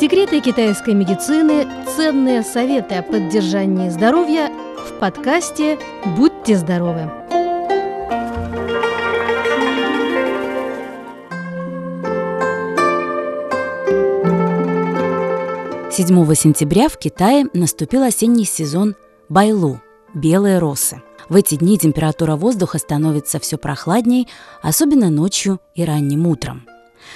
Секреты китайской медицины, ценные советы о поддержании здоровья в подкасте «Будьте здоровы». 7 сентября в Китае наступил осенний сезон Байлу – белые росы. В эти дни температура воздуха становится все прохладней, особенно ночью и ранним утром.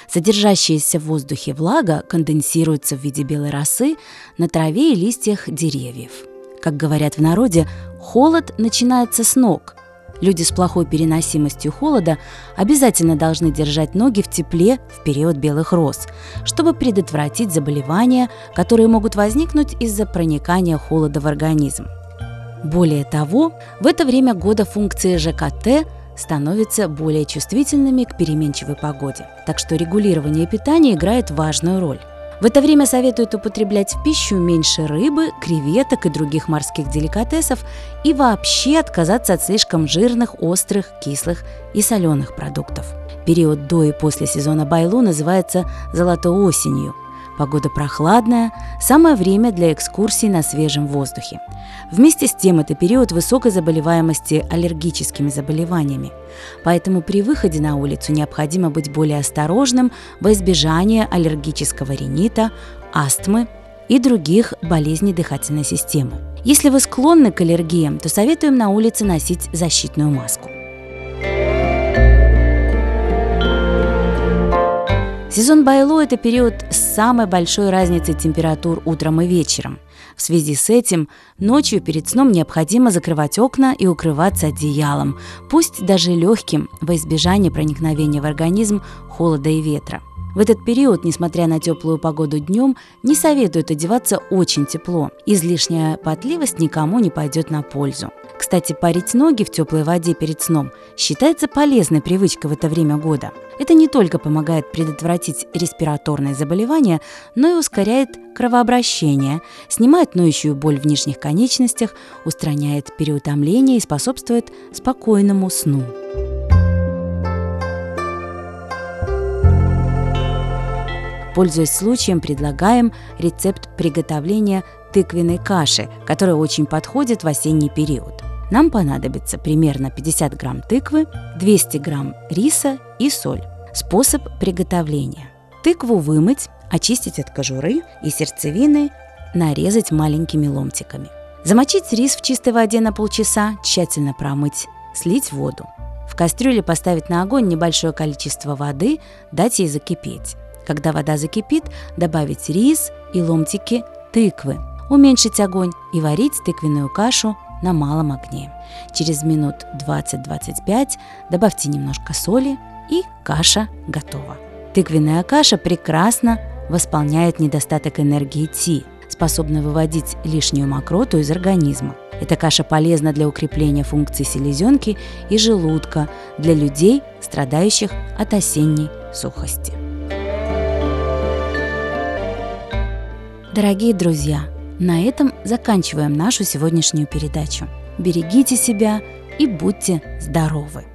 Содержащаяся в воздухе влага конденсируется в виде белой росы на траве и листьях деревьев. Как говорят в народе, холод начинается с ног, Люди с плохой переносимостью холода обязательно должны держать ноги в тепле в период белых роз, чтобы предотвратить заболевания, которые могут возникнуть из-за проникания холода в организм. Более того, в это время года функции ЖКТ становятся более чувствительными к переменчивой погоде, так что регулирование питания играет важную роль. В это время советуют употреблять в пищу меньше рыбы, креветок и других морских деликатесов и вообще отказаться от слишком жирных, острых, кислых и соленых продуктов. Период до и после сезона Байлу называется «золотой осенью», Погода прохладная, самое время для экскурсий на свежем воздухе. Вместе с тем это период высокой заболеваемости аллергическими заболеваниями. Поэтому при выходе на улицу необходимо быть более осторожным во избежание аллергического ринита, астмы и других болезней дыхательной системы. Если вы склонны к аллергиям, то советуем на улице носить защитную маску. Сезон Байло – это период с самой большой разницей температур утром и вечером. В связи с этим ночью перед сном необходимо закрывать окна и укрываться одеялом, пусть даже легким, во избежание проникновения в организм холода и ветра. В этот период, несмотря на теплую погоду днем, не советуют одеваться очень тепло. Излишняя потливость никому не пойдет на пользу. Кстати, парить ноги в теплой воде перед сном считается полезной привычкой в это время года. Это не только помогает предотвратить респираторные заболевания, но и ускоряет кровообращение, снимает ноющую боль в нижних конечностях, устраняет переутомление и способствует спокойному сну. Пользуясь случаем, предлагаем рецепт приготовления тыквенной каши, которая очень подходит в осенний период. Нам понадобится примерно 50 грамм тыквы, 200 грамм риса и соль. Способ приготовления. Тыкву вымыть, очистить от кожуры и сердцевины, нарезать маленькими ломтиками. Замочить рис в чистой воде на полчаса, тщательно промыть, слить воду. В кастрюле поставить на огонь небольшое количество воды, дать ей закипеть. Когда вода закипит, добавить рис и ломтики тыквы. Уменьшить огонь и варить тыквенную кашу на малом огне. Через минут 20-25 добавьте немножко соли и каша готова. Тыквенная каша прекрасно восполняет недостаток энергии Ти, способна выводить лишнюю мокроту из организма. Эта каша полезна для укрепления функций селезенки и желудка для людей, страдающих от осенней сухости. Дорогие друзья, на этом заканчиваем нашу сегодняшнюю передачу. Берегите себя и будьте здоровы!